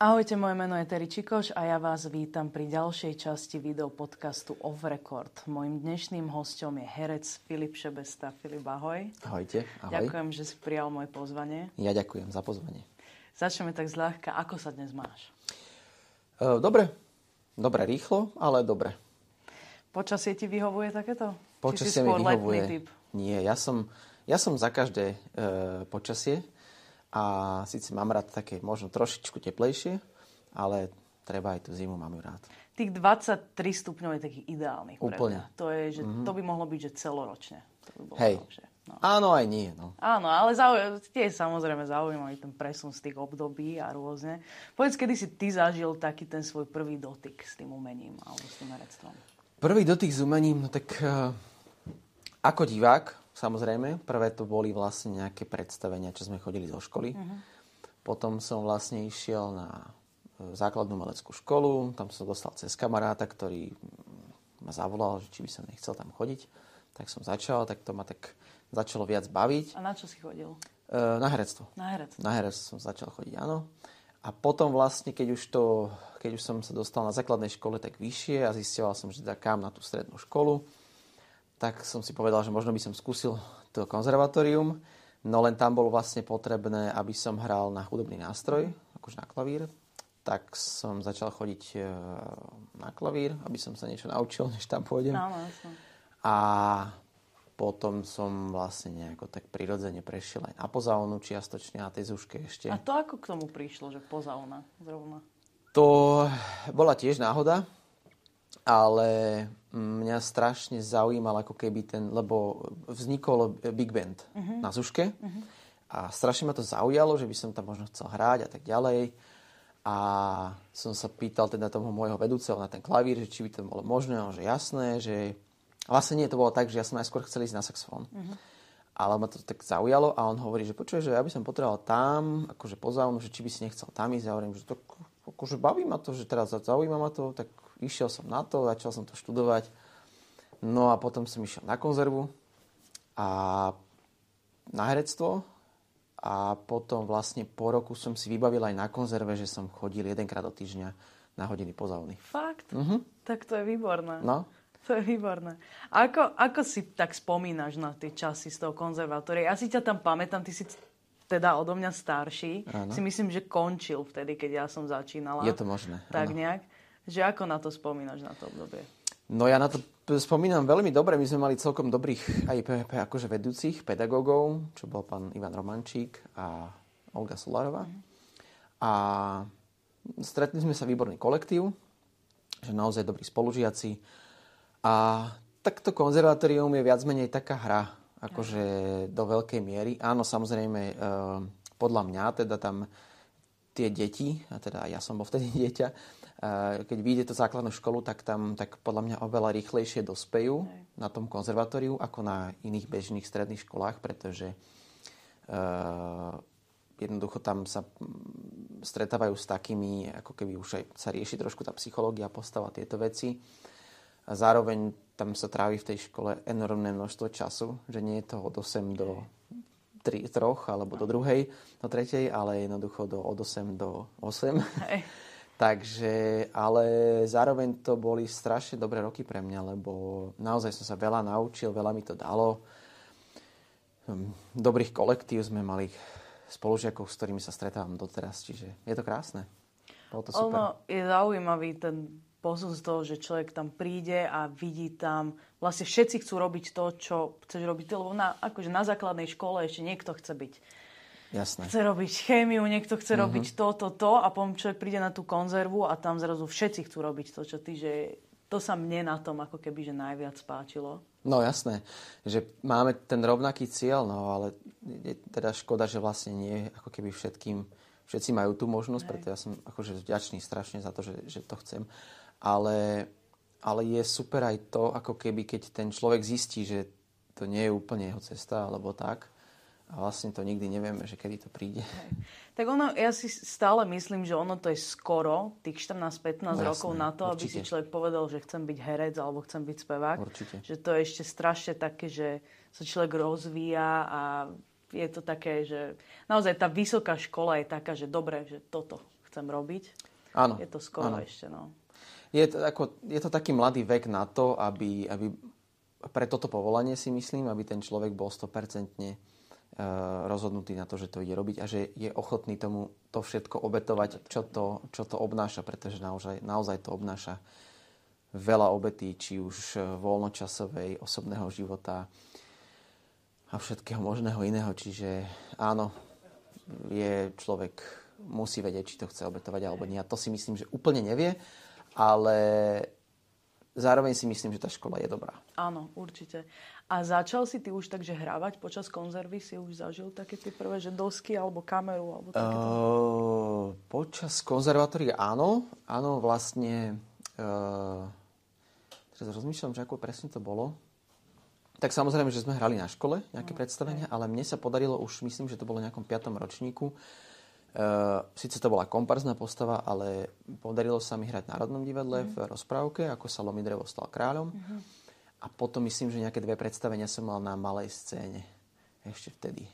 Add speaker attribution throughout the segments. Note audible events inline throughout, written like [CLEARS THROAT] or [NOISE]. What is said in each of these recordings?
Speaker 1: Ahojte, moje meno je Terry Čikoš a ja vás vítam pri ďalšej časti videopodcastu Off Record. Mojím dnešným hostom je herec Filip Šebesta. Filip, ahoj.
Speaker 2: Ahojte, ahoj.
Speaker 1: Ďakujem, že si prijal moje pozvanie.
Speaker 2: Ja ďakujem za pozvanie.
Speaker 1: Začneme tak zľahka. Ako sa dnes máš?
Speaker 2: E, dobre. Dobre, rýchlo, ale dobre.
Speaker 1: Počasie ti vyhovuje takéto?
Speaker 2: Počasie mi vyhovuje. Typ? Nie, ja som, ja som za každé e, počasie a síce mám rád také možno trošičku teplejšie, ale treba aj tú zimu, mám ju rád.
Speaker 1: Tých 23 stupňov je takých ideálnych
Speaker 2: Úplne.
Speaker 1: To, je, že mm-hmm. to by mohlo byť, že celoročne. To by
Speaker 2: bolo Hej. No. Áno, aj nie. No.
Speaker 1: Áno, ale zauj- tiež samozrejme zaujímavý ten presun z tých období a rôzne. Povedz, kedy si ty zažil taký ten svoj prvý dotyk s tým umením alebo s tým herectvom?
Speaker 2: Prvý dotyk s umením, no tak uh, ako divák, Samozrejme, prvé to boli vlastne nejaké predstavenia, čo sme chodili zo školy. Uh-huh. Potom som vlastne išiel na e, základnú maleckú školu, tam som dostal cez kamaráta, ktorý ma zavolal, že či by som nechcel tam chodiť. Tak som začal, tak to ma tak začalo viac baviť.
Speaker 1: A na čo si chodil?
Speaker 2: E, na herectvo.
Speaker 1: Na herectvo.
Speaker 2: Na herectvo som začal chodiť, áno. A potom vlastne, keď už, to, keď už som sa dostal na základnej škole tak vyššie a zistil som, že teda kam na tú strednú školu, tak som si povedal, že možno by som skúsil to konzervatórium, no len tam bolo vlastne potrebné, aby som hral na hudobný nástroj, akože na klavír. Tak som začal chodiť e, na klavír, aby som sa niečo naučil, než tam pôjdem.
Speaker 1: No,
Speaker 2: A potom som vlastne nejako tak prirodzene prešiel aj na pozaunu čiastočne na tej zúške ešte.
Speaker 1: A to ako k tomu prišlo, že pozauna zrovna?
Speaker 2: To bola tiež náhoda ale mňa strašne zaujímal ako keby ten, lebo vznikol Big Band uh-huh. na Zuške uh-huh. a strašne ma to zaujalo, že by som tam možno chcel hrať a tak ďalej. A som sa pýtal teda toho môjho vedúceho na ten klavír, že či by to bolo možné, že jasné, že vlastne nie, to bolo tak, že ja som najskôr chcel ísť na saxofón. Uh-huh. Ale ma to tak zaujalo a on hovorí, že počuje, že ja by som potreboval tam, akože pozaujím, že či by si nechcel tam ísť. Ja hovorím, že to akože baví ma to, že teraz zaujíma ma to, tak išiel som na to, začal som to študovať. No a potom som išiel na konzervu a na herectvo a potom vlastne po roku som si vybavil aj na konzerve, že som chodil jedenkrát do týždňa na hodiny pozauny.
Speaker 1: Fakt?
Speaker 2: Uh-huh.
Speaker 1: Tak to je výborné.
Speaker 2: No.
Speaker 1: To je výborné. Ako, ako si tak spomínaš na tie časy z toho konzervatória? Ja si ťa tam pamätám, ty si teda odo mňa starší. Áno. Si myslím, že končil vtedy, keď ja som začínala.
Speaker 2: Je to možné.
Speaker 1: Tak áno. nejak. Že ako na to spomínaš, na to obdobie?
Speaker 2: No ja na to spomínam veľmi dobre. My sme mali celkom dobrých aj PVP akože vedúcich pedagógov, čo bol pán Ivan Romančík a Olga Solárová. Mm. A stretli sme sa výborný kolektív, že naozaj dobrí spolužiaci. A takto konzervatórium je viac menej taká hra, akože do veľkej miery. Áno, samozrejme, e, podľa mňa teda tam tie deti, a teda ja som bol vtedy [LAUGHS] dieťa, keď vyjde to základnú školu, tak tam tak podľa mňa oveľa rýchlejšie dospejú Hej. na tom konzervatóriu ako na iných bežných stredných školách, pretože uh, jednoducho tam sa stretávajú s takými, ako keby už aj sa rieši trošku tá psychológia, postava, tieto veci. A zároveň tam sa trávi v tej škole enormné množstvo času, že nie je to od 8 do 3, 3 alebo do druhej, do tretej, ale jednoducho do, od 8 do 8. Hej. [LAUGHS] Takže, ale zároveň to boli strašne dobré roky pre mňa, lebo naozaj som sa veľa naučil, veľa mi to dalo. Hm, dobrých kolektív sme mali spolužiakov, s ktorými sa stretávam doteraz, čiže je to krásne. Bolo to super.
Speaker 1: Ono je zaujímavý ten posun z toho, že človek tam príde a vidí tam, vlastne všetci chcú robiť to, čo chceš robiť, lebo na, akože na základnej škole ešte niekto chce byť
Speaker 2: Jasné.
Speaker 1: chce robiť chémiu, niekto chce uh-huh. robiť to, to, to a potom človek príde na tú konzervu a tam zrazu všetci chcú robiť to, čo ty, že to sa mne na tom ako keby že najviac páčilo.
Speaker 2: No jasné, že máme ten rovnaký cieľ, no ale je teda škoda, že vlastne nie ako keby všetkým, všetci majú tú možnosť, Hej. preto ja som akože vďačný strašne za to, že, že to chcem. Ale, ale je super aj to, ako keby keď ten človek zistí, že to nie je úplne jeho cesta, alebo tak, a vlastne to nikdy nevieme, že kedy to príde.
Speaker 1: Tak ono, ja si stále myslím, že ono to je skoro, tých 14-15 no, rokov na to, určite. aby si človek povedal, že chcem byť herec alebo chcem byť spevák.
Speaker 2: Určite.
Speaker 1: Že to je ešte strašne také, že sa človek rozvíja a je to také, že naozaj tá vysoká škola je taká, že dobre, že toto chcem robiť.
Speaker 2: Áno.
Speaker 1: Je to skoro
Speaker 2: áno.
Speaker 1: ešte, no.
Speaker 2: Je to, ako, je to taký mladý vek na to, aby, aby pre toto povolanie si myslím, aby ten človek bol 100% e, rozhodnutý na to, že to ide robiť a že je ochotný tomu to všetko obetovať, čo to, čo to obnáša, pretože naozaj, naozaj to obnáša veľa obetí, či už voľnočasovej, osobného života a všetkého možného iného. Čiže áno, je človek musí vedieť, či to chce obetovať alebo nie. A to si myslím, že úplne nevie ale zároveň si myslím, že tá škola je dobrá.
Speaker 1: Áno, určite. A začal si ty už takže hrávať počas konzervy? Si už zažil také tie prvé, že dosky alebo kameru? Alebo
Speaker 2: uh, počas konzervatória áno. Áno, vlastne... Uh, teraz rozmýšľam, že ako presne to bolo. Tak samozrejme, že sme hrali na škole nejaké no, predstavenia, okay. ale mne sa podarilo už, myslím, že to bolo v nejakom piatom ročníku, Uh, Sice to bola komparzná postava, ale podarilo sa mi hrať v Národnom divadle mm. v rozprávke, ako sa Lomidrevo stal kráľom. Mm-hmm. A potom myslím, že nejaké dve predstavenia som mal na malej scéne. Ešte vtedy.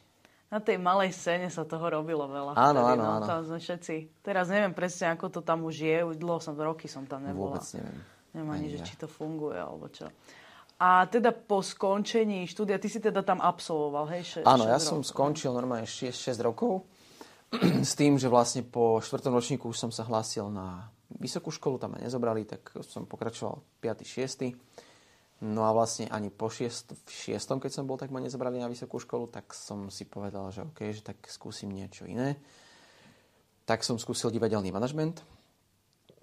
Speaker 1: Na tej malej scéne sa toho robilo veľa.
Speaker 2: Áno,
Speaker 1: vtedy,
Speaker 2: áno,
Speaker 1: no,
Speaker 2: áno.
Speaker 1: Tam sme všetci. Teraz neviem presne, ako to tam už je. Už dlho som, roky som tam nebola.
Speaker 2: Vôbec neviem.
Speaker 1: Neviem ani, že ja. či to funguje, alebo čo. A teda po skončení štúdia, ty si teda tam absolvoval, hej? 6,
Speaker 2: áno, ja rokov. som skončil normálne 6, 6 rokov [CLEARS THROAT] s tým, že vlastne po štvrtom ročníku už som sa hlásil na vysokú školu, tam ma nezobrali, tak som pokračoval 5. 6. No a vlastne ani po 6. 6. keď som bol, tak ma nezobrali na vysokú školu, tak som si povedal, že OK, že tak skúsim niečo iné. Tak som skúsil divadelný manažment.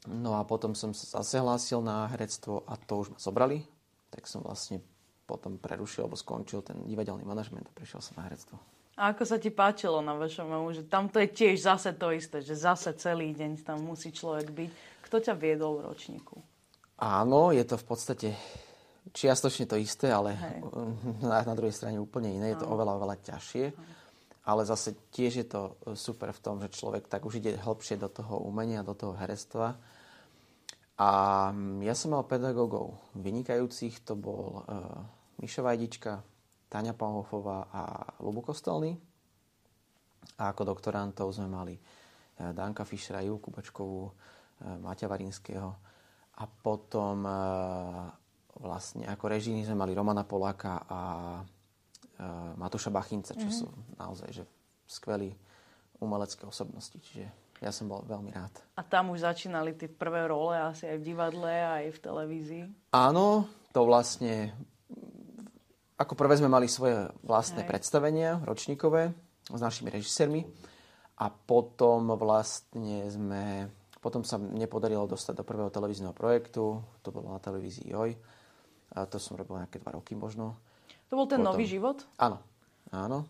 Speaker 2: No a potom som sa zase hlásil na herectvo a to už ma zobrali. Tak som vlastne potom prerušil alebo skončil ten divadelný manažment a prešiel som na herectvo.
Speaker 1: A ako sa ti páčilo na VŠMU, že tam to je tiež zase to isté, že zase celý deň tam musí človek byť. Kto ťa viedol v ročníku?
Speaker 2: Áno, je to v podstate čiastočne to isté, ale [LAUGHS] na, na druhej strane úplne iné. Je to oveľa, oveľa ťažšie. Ale zase tiež je to super v tom, že človek tak už ide hlbšie do toho umenia, do toho herectva. A ja som mal pedagógov vynikajúcich, to bol uh, Mišo Vajdička, Tania Panhofová a Lubu Kostelný. A ako doktorantov sme mali eh, Danka Fischera, Ju Kubačkovú, eh, Maťa Varinského. A potom eh, vlastne ako režíny sme mali Romana Poláka a Matúša Bachinca, čo mm-hmm. sú naozaj že skvelí umelecké osobnosti. Čiže ja som bol veľmi rád.
Speaker 1: A tam už začínali tie prvé role asi aj v divadle, aj v televízii?
Speaker 2: Áno, to vlastne ako prvé sme mali svoje vlastné Aj. predstavenia ročníkové s našimi režisérmi a potom vlastne sme, potom sa nepodarilo dostať do prvého televízneho projektu, to bolo na televízii JOJ, a to som robil nejaké dva roky možno.
Speaker 1: To bol ten potom, nový život?
Speaker 2: Áno, áno.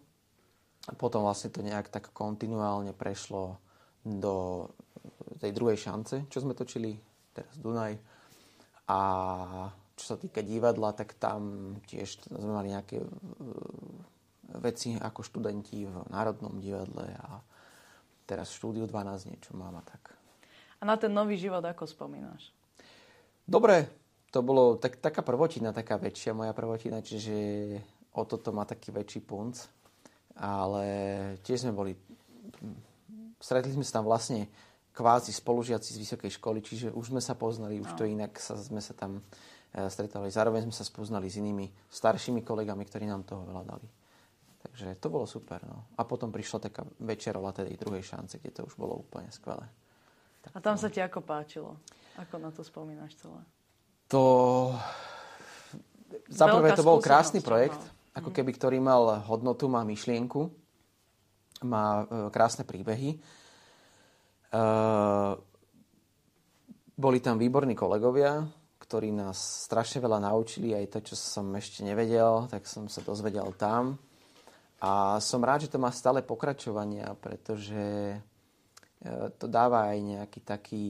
Speaker 2: A potom vlastne to nejak tak kontinuálne prešlo do tej druhej šance, čo sme točili, teraz Dunaj. A čo sa týka divadla, tak tam tiež sme mali nejaké e, veci ako študenti v Národnom divadle a teraz v štúdiu 12 niečo mám a tak.
Speaker 1: A na ten nový život ako spomínaš?
Speaker 2: Dobre, to bolo tak, taká prvotina, taká väčšia moja prvotina, čiže o toto má taký väčší punc. Ale tiež sme boli... Stretli sme sa tam vlastne kvázi spolužiaci z vysokej školy, čiže už sme sa poznali, už no. to inak sa, sme sa tam E, stretali. Zároveň sme sa spoznali s inými staršími kolegami, ktorí nám toho veľa dali. Takže to bolo super. No. A potom prišla taká väčšia rola tej druhej šance, kde to už bolo úplne skvelé.
Speaker 1: Tak a tam to... sa ti ako páčilo? Ako na to spomínaš celé?
Speaker 2: To... Za prvé to bol krásny projekt, no. ako mhm. keby, ktorý mal hodnotu, má myšlienku, má e, krásne príbehy. E, boli tam výborní kolegovia, ktorí nás strašne veľa naučili, aj to, čo som ešte nevedel, tak som sa dozvedel tam. A som rád, že to má stále pokračovania, pretože e, to dáva aj nejaký taký,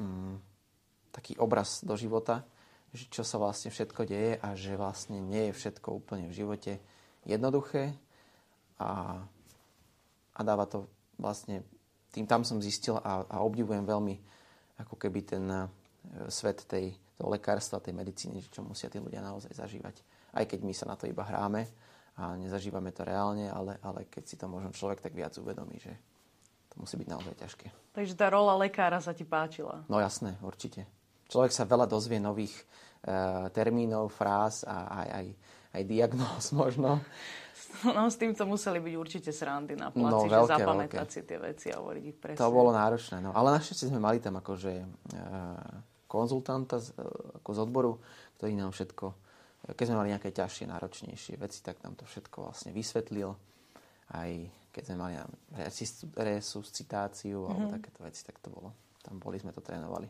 Speaker 2: mm, taký obraz do života, že čo sa vlastne všetko deje a že vlastne nie je všetko úplne v živote jednoduché a, a dáva to vlastne, tým tam som zistil a, a obdivujem veľmi ako keby ten e, svet tej toho lekárstva, tej medicíny, čo musia tí ľudia naozaj zažívať. Aj keď my sa na to iba hráme a nezažívame to reálne, ale, ale keď si to možno človek tak viac uvedomí, že to musí byť naozaj ťažké.
Speaker 1: Takže tá rola lekára sa ti páčila?
Speaker 2: No jasné, určite. Človek sa veľa dozvie nových e, termínov, fráz a aj, aj, aj diagnóz [LAUGHS] možno.
Speaker 1: No s týmto museli byť určite srandy na placi, no, veľké, že zapamätať veľké. si tie veci a hovoriť ich presne.
Speaker 2: To bolo náročné, no. Ale našťastie sme mali tam akože e, konzultanta z, e, ako z odboru, ktorý nám všetko, keď sme mali nejaké ťažšie, náročnejšie veci, tak nám to všetko vlastne vysvetlil. Aj keď sme mali resuscitáciu mm-hmm. alebo mhm. takéto veci, tak to bolo. Tam boli, sme to trénovali.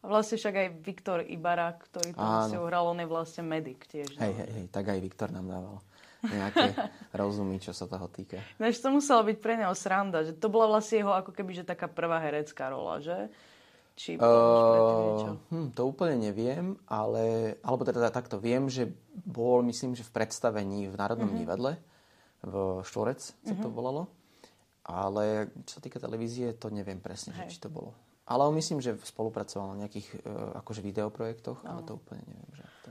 Speaker 1: Vlastne však aj Viktor Ibara, ktorý to vlastne uhral, on je vlastne medic tiež.
Speaker 2: No? Hej, hej, hej, tak aj Viktor nám dával nejaké [LAUGHS] rozumy, čo sa toho týka.
Speaker 1: No, to musela byť pre neho sranda, že to bola vlastne jeho ako keby, že taká prvá herecká rola, že? Či uh,
Speaker 2: hm, to úplne neviem, ale, alebo teda takto viem, že bol, myslím, že v predstavení v Národnom mm-hmm. divadle, v Štvorec sa mm-hmm. to mhm. volalo. Ale čo sa týka televízie, to neviem presne, že, či to bolo. Ale myslím, že spolupracoval na nejakých uh, akože videoprojektoch, ale to úplne neviem. Že to...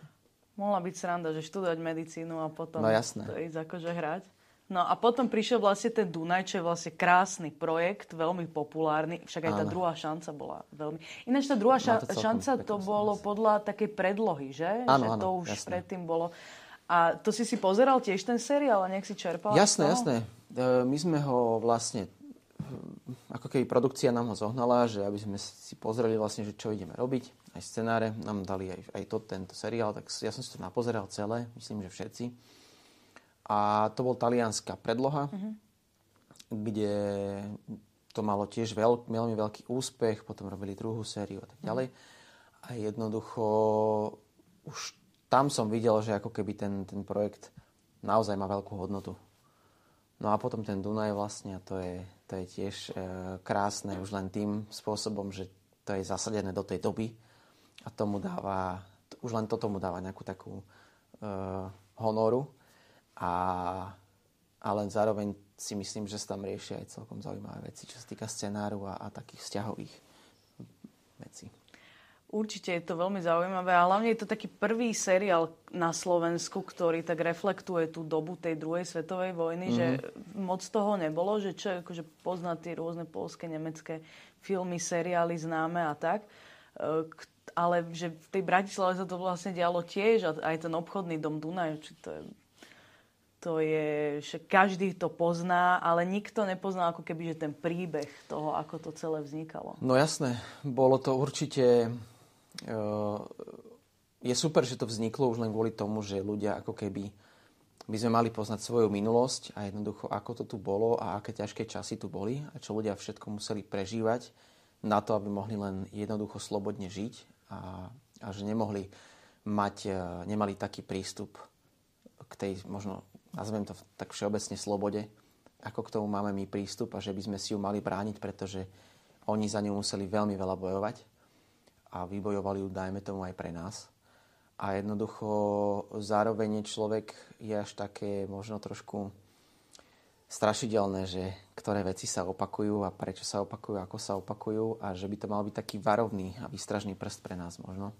Speaker 1: Mohla byť sranda, že študovať medicínu a potom
Speaker 2: no, jasné.
Speaker 1: to ísť akože hrať. No a potom prišiel vlastne ten Dunaj, čo je vlastne krásny projekt, veľmi populárny. Však aj tá druhá šanca bola veľmi... Ináč tá druhá ša- šanca to bolo podľa takej predlohy, že?
Speaker 2: Áno,
Speaker 1: že
Speaker 2: áno,
Speaker 1: to už
Speaker 2: jasné.
Speaker 1: predtým bolo... A to si si pozeral tiež ten seriál a nejak si čerpal?
Speaker 2: Jasné, jasné. E, my sme ho vlastne, ako keby produkcia nám ho zohnala, že aby sme si pozreli vlastne, že čo ideme robiť. Aj scenáre nám dali aj, aj to, tento seriál, tak ja som si to napozeral celé, myslím, že všetci. A to bol talianská predloha, uh-huh. kde to malo tiež veľk, veľmi veľký úspech, potom robili druhú sériu a tak ďalej. Uh-huh. A jednoducho už tam som videl, že ako keby ten, ten projekt naozaj má veľkú hodnotu. No a potom ten Dunaj vlastne, to je, to je tiež e, krásne už len tým spôsobom, že to je zasadené do tej doby a tomu dáva, už len to tomu dáva nejakú takú e, honoru a, ale zároveň si myslím, že sa tam riešia aj celkom zaujímavé veci, čo sa týka scenáru a, a takých vzťahových vecí.
Speaker 1: Určite je to veľmi zaujímavé a hlavne je to taký prvý seriál na Slovensku, ktorý tak reflektuje tú dobu tej druhej svetovej vojny, mm-hmm. že mhm. moc toho nebolo, že čo akože pozná tie rôzne polské, nemecké filmy, seriály známe a tak. E, ale že v tej Bratislave sa to vlastne dialo tiež a aj ten obchodný dom Dunaj, či to je to je, že každý to pozná, ale nikto nepozná ako keby, že ten príbeh toho, ako to celé vznikalo.
Speaker 2: No jasné, bolo to určite je super, že to vzniklo už len kvôli tomu, že ľudia ako keby by sme mali poznať svoju minulosť a jednoducho, ako to tu bolo a aké ťažké časy tu boli a čo ľudia všetko museli prežívať na to, aby mohli len jednoducho slobodne žiť a, a že nemohli mať, eh, nemali taký prístup k tej, možno nazvem to tak všeobecne slobode, ako k tomu máme my prístup a že by sme si ju mali brániť, pretože oni za ňu museli veľmi veľa bojovať a vybojovali ju, dajme tomu, aj pre nás. A jednoducho zároveň človek je až také možno trošku strašidelné, že ktoré veci sa opakujú a prečo sa opakujú, ako sa opakujú a že by to mal byť taký varovný a výstražný prst pre nás možno.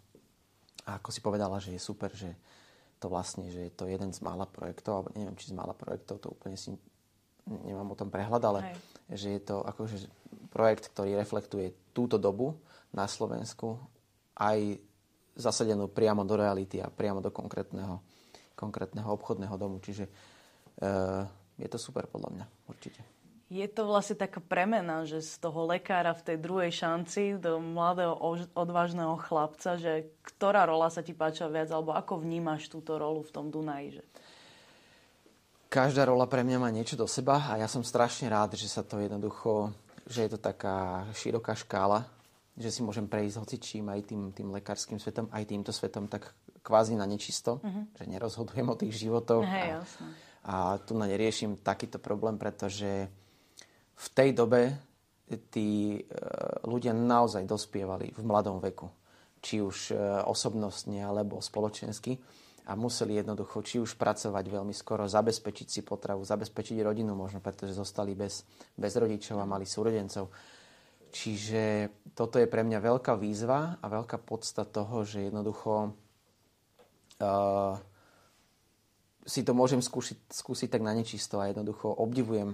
Speaker 2: A ako si povedala, že je super, že to vlastne, že je to jeden z mála projektov, alebo neviem, či z mála projektov, to úplne si nemám o tom prehľad, ale Hej. že je to akože projekt, ktorý reflektuje túto dobu na Slovensku aj zasadenú priamo do reality a priamo do konkrétneho, konkrétneho obchodného domu. Čiže e, je to super podľa mňa, určite.
Speaker 1: Je to vlastne taká premena, že z toho lekára v tej druhej šanci do mladého, odvážneho chlapca, že ktorá rola sa ti páčila viac, alebo ako vnímaš túto rolu v tom Dunaji? Že...
Speaker 2: Každá rola pre mňa má niečo do seba a ja som strašne rád, že sa to jednoducho, že je to taká široká škála že si môžem prejsť hocičím aj tým, tým lekárským svetom, aj týmto svetom, tak kvázi na nečisto, uh-huh. že nerozhodujem o tých životoch.
Speaker 1: Hey,
Speaker 2: a, a tu na neriešim takýto problém, pretože v tej dobe tí e, ľudia naozaj dospievali v mladom veku. Či už e, osobnostne, alebo spoločensky. A museli jednoducho či už pracovať veľmi skoro, zabezpečiť si potravu, zabezpečiť rodinu možno, pretože zostali bez, bez rodičov a mali súrodencov Čiže toto je pre mňa veľká výzva a veľká podsta toho, že jednoducho uh, si to môžem skúsiť, skúsiť tak na nečisto a jednoducho obdivujem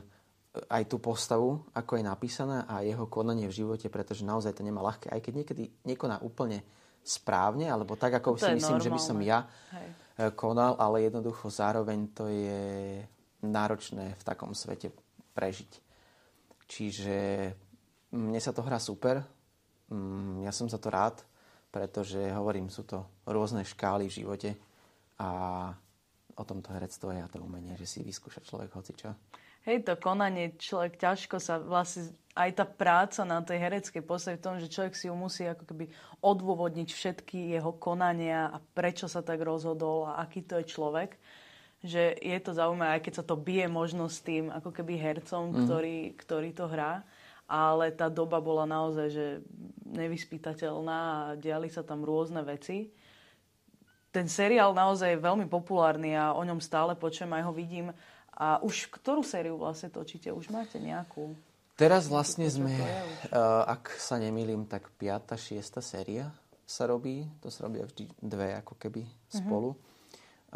Speaker 2: aj tú postavu, ako je napísaná a jeho konanie v živote, pretože naozaj to nemá ľahké. Aj keď niekedy nekoná úplne správne, alebo tak, ako to si myslím, normálne. že by som ja Hej. Eh, konal, ale jednoducho zároveň to je náročné v takom svete prežiť. Čiže mne sa to hrá super, mm, ja som za to rád, pretože hovorím, sú to rôzne škály v živote a o tomto herectvo je a to umenie, že si vyskúša človek hocičo.
Speaker 1: Hej, to konanie, človek ťažko sa vlastne, aj tá práca na tej hereckej postave v tom, že človek si ju musí ako keby odôvodniť všetky jeho konania a prečo sa tak rozhodol a aký to je človek. Že je to zaujímavé, aj keď sa to bije možno s tým ako keby hercom, mm. ktorý, ktorý to hrá. Ale tá doba bola naozaj že nevyspytateľná a diali sa tam rôzne veci. Ten seriál naozaj je veľmi populárny a o ňom stále počujem, aj ho vidím a už ktorú sériu vlastne točíte? Už máte nejakú?
Speaker 2: Teraz vlastne sme, uh, ak sa nemýlim, tak 5. 6. séria sa robí. To sa robia vždy dve ako keby uh-huh. spolu.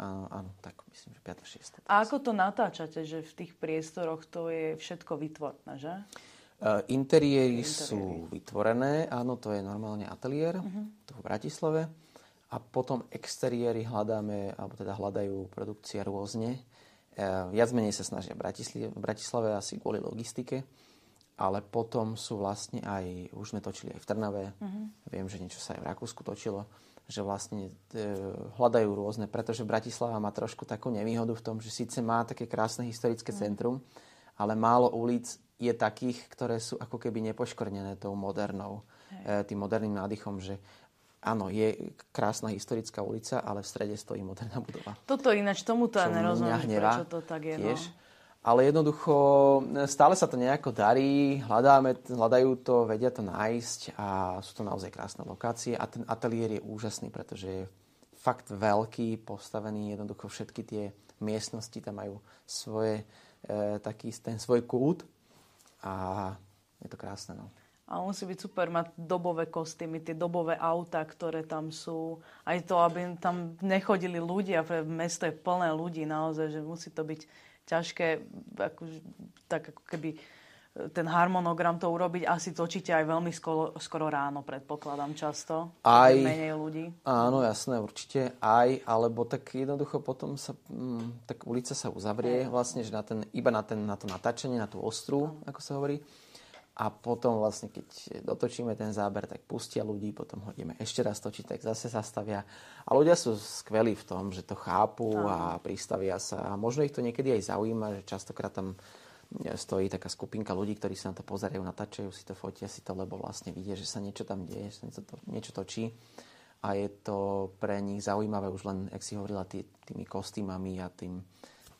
Speaker 2: Uh, áno, tak myslím, že 5.
Speaker 1: 6. A ako to natáčate, že v tých priestoroch to je všetko vytvorné, že?
Speaker 2: Uh, interiéry, interiéry sú vytvorené, áno, to je normálne ateliér, uh-huh. tu v Bratislave. A potom exteriéry hľadáme, alebo teda hľadajú produkcia rôzne. E, viac menej sa snažia v Bratislave, v Bratislave asi kvôli logistike, ale potom sú vlastne aj, už sme točili aj v Trnave, uh-huh. viem, že niečo sa aj v Rakúsku točilo, že vlastne e, hľadajú rôzne, pretože Bratislava má trošku takú nevýhodu v tom, že síce má také krásne historické uh-huh. centrum, ale málo ulic je takých, ktoré sú ako keby nepoškornené tou modernou, e, tým moderným nádychom, že Áno, je krásna historická ulica, ale v strede stojí moderná budova.
Speaker 1: Toto ináč, tomuto ja nerozumiem, prečo to tak je. No. Tiež. No.
Speaker 2: Ale jednoducho stále sa to nejako darí, hľadáme, hľadajú to, vedia to nájsť a sú to naozaj krásne lokácie a ten ateliér je úžasný, pretože je fakt veľký, postavený, jednoducho všetky tie miestnosti tam majú svoje, e, taký ten svoj kút a je to krásne. No.
Speaker 1: A musí byť super mať dobové kostýmy, tie dobové auta, ktoré tam sú. Aj to, aby tam nechodili ľudia, pre mesto je plné ľudí naozaj, že musí to byť ťažké, ako, tak ako keby ten harmonogram to urobiť. Asi točíte aj veľmi skoro, skoro ráno, predpokladám často. Aj. Menej ľudí.
Speaker 2: Áno, jasné, určite. Aj, alebo tak jednoducho potom sa, mm, tak ulica sa uzavrie aj. vlastne, že na ten, iba na, ten, na to natáčanie, na tú ostru, ako sa hovorí a potom vlastne, keď dotočíme ten záber, tak pustia ľudí, potom hodíme ešte raz točiť, tak zase zastavia. A ľudia sú skvelí v tom, že to chápu a pristavia sa. A možno ich to niekedy aj zaujíma, že častokrát tam stojí taká skupinka ľudí, ktorí sa na to pozerajú, natáčajú si to, fotia si to, lebo vlastne vidia, že sa niečo tam deje, že sa niečo, to, niečo točí. A je to pre nich zaujímavé už len, jak si hovorila, tý, tými kostýmami a tým,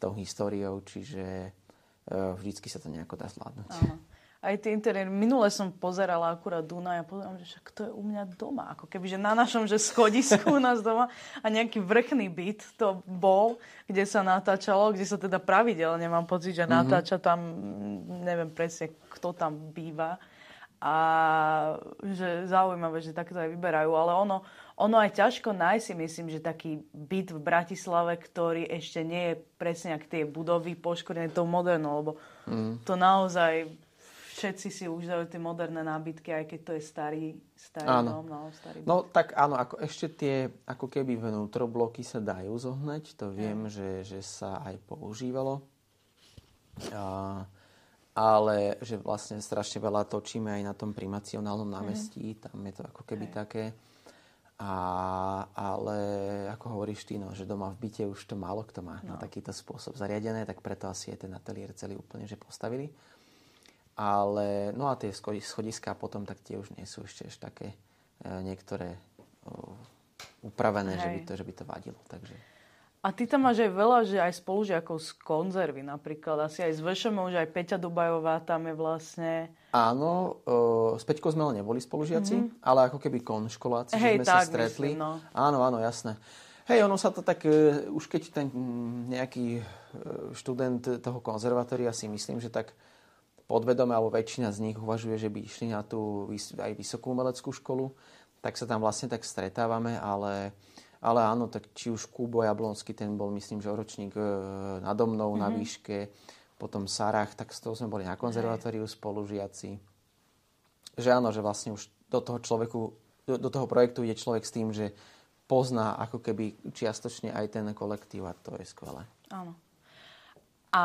Speaker 2: tou históriou, čiže uh, vždycky sa to nejako dá zvládnuť. Aha
Speaker 1: aj tie interiéry. Minule som pozerala akurát Dunaj a pozerám, že však to je u mňa doma. Ako keby, že na našom že schodisku u nás doma a nejaký vrchný byt to bol, kde sa natáčalo, kde sa teda pravidelne mám pocit, že mhm. natáča tam, neviem presne, kto tam býva. A že zaujímavé, že takto aj vyberajú. Ale ono, ono aj ťažko nájsť si myslím, že taký byt v Bratislave, ktorý ešte nie je presne ak tie budovy poškodené tou modernou, lebo mm. to naozaj všetci si už dajú tie moderné nábytky, aj keď to je starý, starý áno. dom. No, starý
Speaker 2: no tak áno, ako ešte tie ako keby vnútrobloky sa dajú zohnať, to viem, že, že sa aj používalo. A, ale že vlastne strašne veľa točíme aj na tom primacionálnom mhm. námestí, mm. tam je to ako keby aj. také. A, ale ako hovoríš ty, no, že doma v byte už to málo kto má no. na takýto spôsob zariadené, tak preto asi je ten ateliér celý úplne že postavili. Ale, no a tie schodiská potom, tak tie už nie sú ešte až také e, niektoré uh, upravené, že by, to, že by to vadilo. Takže...
Speaker 1: A ty tam máš aj veľa, že aj spolužiakov z konzervy napríklad. Asi aj z VŠM, už aj Peťa Dubajová tam je vlastne.
Speaker 2: Áno, uh, s Peťkou sme ale neboli spolužiaci, mm-hmm. ale ako keby konškoláci, Hej, že sme tak, sa stretli. Myslím, no. Áno, áno, jasné. Hej, ono sa to tak, uh, už keď ten nejaký uh, študent toho konzervatória si myslím, že tak podvedome, alebo väčšina z nich uvažuje, že by išli na tú aj vysokú umeleckú školu, tak sa tam vlastne tak stretávame, ale, ale áno, tak či už Kubo Jablonský, ten bol myslím, že ročník e, nado mnou mm-hmm. na mhm. výške, potom Sarach, tak z toho sme boli na konzervatóriu spolužiaci. Že áno, že vlastne už do toho človeku, do, do toho projektu ide človek s tým, že pozná ako keby čiastočne aj ten kolektív a to je skvelé.
Speaker 1: Áno. A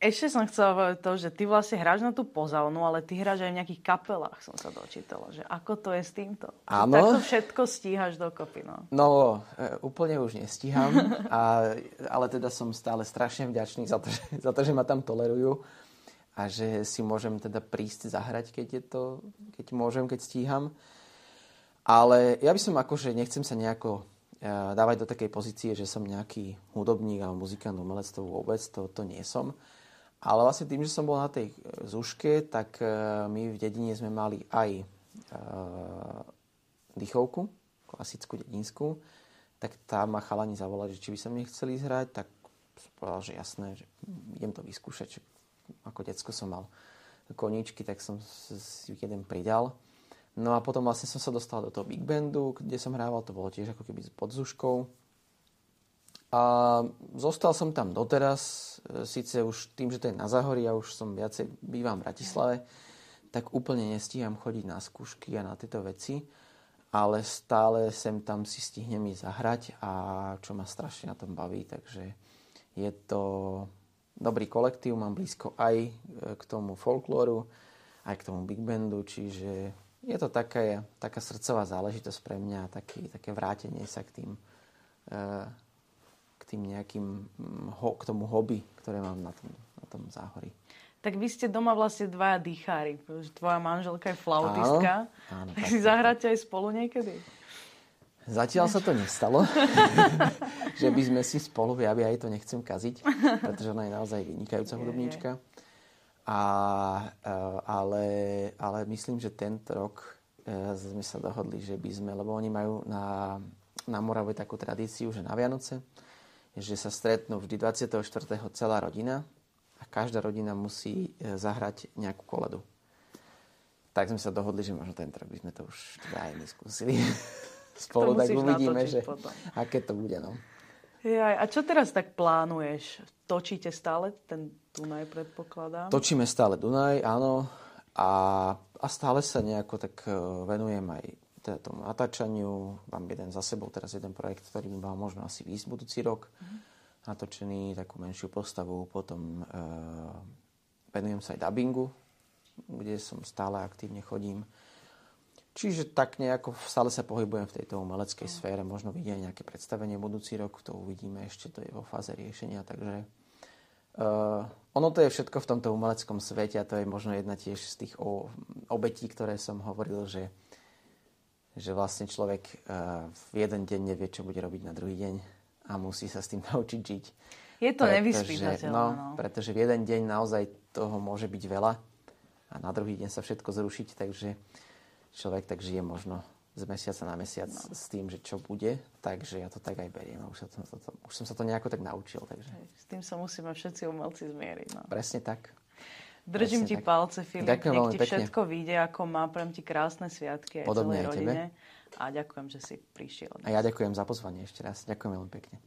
Speaker 1: ešte som chcela povedať to, že ty vlastne hráš na tú pozavnu, ale ty hráš aj v nejakých kapelách, som sa dočítala. Že ako to je s týmto?
Speaker 2: Áno.
Speaker 1: Takto všetko stíhaš dokopy, no.
Speaker 2: No, e, úplne už nestíham, a, ale teda som stále strašne vďačný za to, že, za to, že ma tam tolerujú a že si môžem teda prísť zahrať, keď je to, keď môžem, keď stíham. Ale ja by som akože, nechcem sa nejako e, dávať do takej pozície, že som nejaký hudobník alebo muzikant, umelec, to vôbec, to, to nie som. Ale vlastne tým, že som bol na tej e, zúške, tak e, my v dedine sme mali aj uh, dýchovku, klasickú dedinskú, tak tam ma chalani zavolali, že či by som nechceli hrať, tak som povedal, že jasné, že idem to vyskúšať. Ako decko som mal koníčky, tak som si jeden pridal. No a potom vlastne som sa dostal do toho big bandu, kde som hrával, to bolo tiež ako keby pod zúškou. A zostal som tam doteraz, e, síce už tým, že to je na Zahori, ja už som viacej bývam v Bratislave, tak úplne nestíham chodiť na skúšky a na tieto veci, ale stále sem tam si stihnem ísť zahrať a čo ma strašne na tom baví, takže je to dobrý kolektív, mám blízko aj e, k tomu folklóru, aj k tomu big bandu, čiže je to taká, taká srdcová záležitosť pre mňa, taký, také vrátenie sa k tým uh, tým nejakým, mm, k tomu hobby, ktoré mám na tom, na tom záhorí.
Speaker 1: Tak vy ste doma vlastne dvaja dýchári. Tvoja manželka je flautistka.
Speaker 2: Áno, áno,
Speaker 1: tak si zahráte aj spolu niekedy?
Speaker 2: Zatiaľ sa to nestalo, [LAUGHS] že by sme si spolu, ja by aj to nechcem kaziť, pretože ona je naozaj vynikajúca hudobníčka. A, e, ale, ale myslím, že tento rok e, sme sa dohodli, že by sme, lebo oni majú na, na Morave takú tradíciu, že na Vianoce že sa stretnú vždy 24. celá rodina a každá rodina musí e, zahrať nejakú koledu. Tak sme sa dohodli, že možno tento rok by sme to už teda aj my skúsili spolu, tak uvidíme, že potom. aké to bude. No.
Speaker 1: Jaj, a čo teraz tak plánuješ? Točíte stále ten Dunaj, predpokladám?
Speaker 2: Točíme stále Dunaj, áno. A, a stále sa nejako tak e, venujem aj teda tomu natáčaniu. Mám jeden za sebou, teraz jeden projekt, ktorý by mal možno asi výjsť budúci rok. Mm. Natočený, takú menšiu postavu. Potom e, venujem sa aj dubbingu, kde som stále aktívne chodím. Čiže tak nejako stále sa pohybujem v tejto umeleckej mm. sfére. Možno vidia nejaké predstavenie budúci rok, to uvidíme, ešte to je vo fáze riešenia. Takže uh, ono to je všetko v tomto umeleckom svete a to je možno jedna tiež z tých o, obetí, ktoré som hovoril, že že vlastne človek eh, v jeden deň nevie, čo bude robiť na druhý deň a musí sa s tým [LAUGHS] naučiť žiť.
Speaker 1: Je to nevyspytateľné.
Speaker 2: No, no, pretože v jeden deň naozaj toho môže byť veľa a na druhý deň sa všetko zrušiť, takže človek tak žije možno z mesiaca na mesiac no. s tým, že čo bude, takže ja to tak aj beriem. Už, sa to, to, to, už som sa to nejako tak naučil. Takže...
Speaker 1: S tým sa musíme všetci umelci zmieriť. No.
Speaker 2: Presne tak.
Speaker 1: Držím ti tak. palce, Filip. Ďakujem Nech ti pekne. všetko vyjde, ako má. Prajem ti krásne sviatky aj Podobne celej aj rodine. Tebe. A ďakujem, že si prišiel.
Speaker 2: A ja ďakujem za pozvanie ešte raz. Ďakujem veľmi pekne.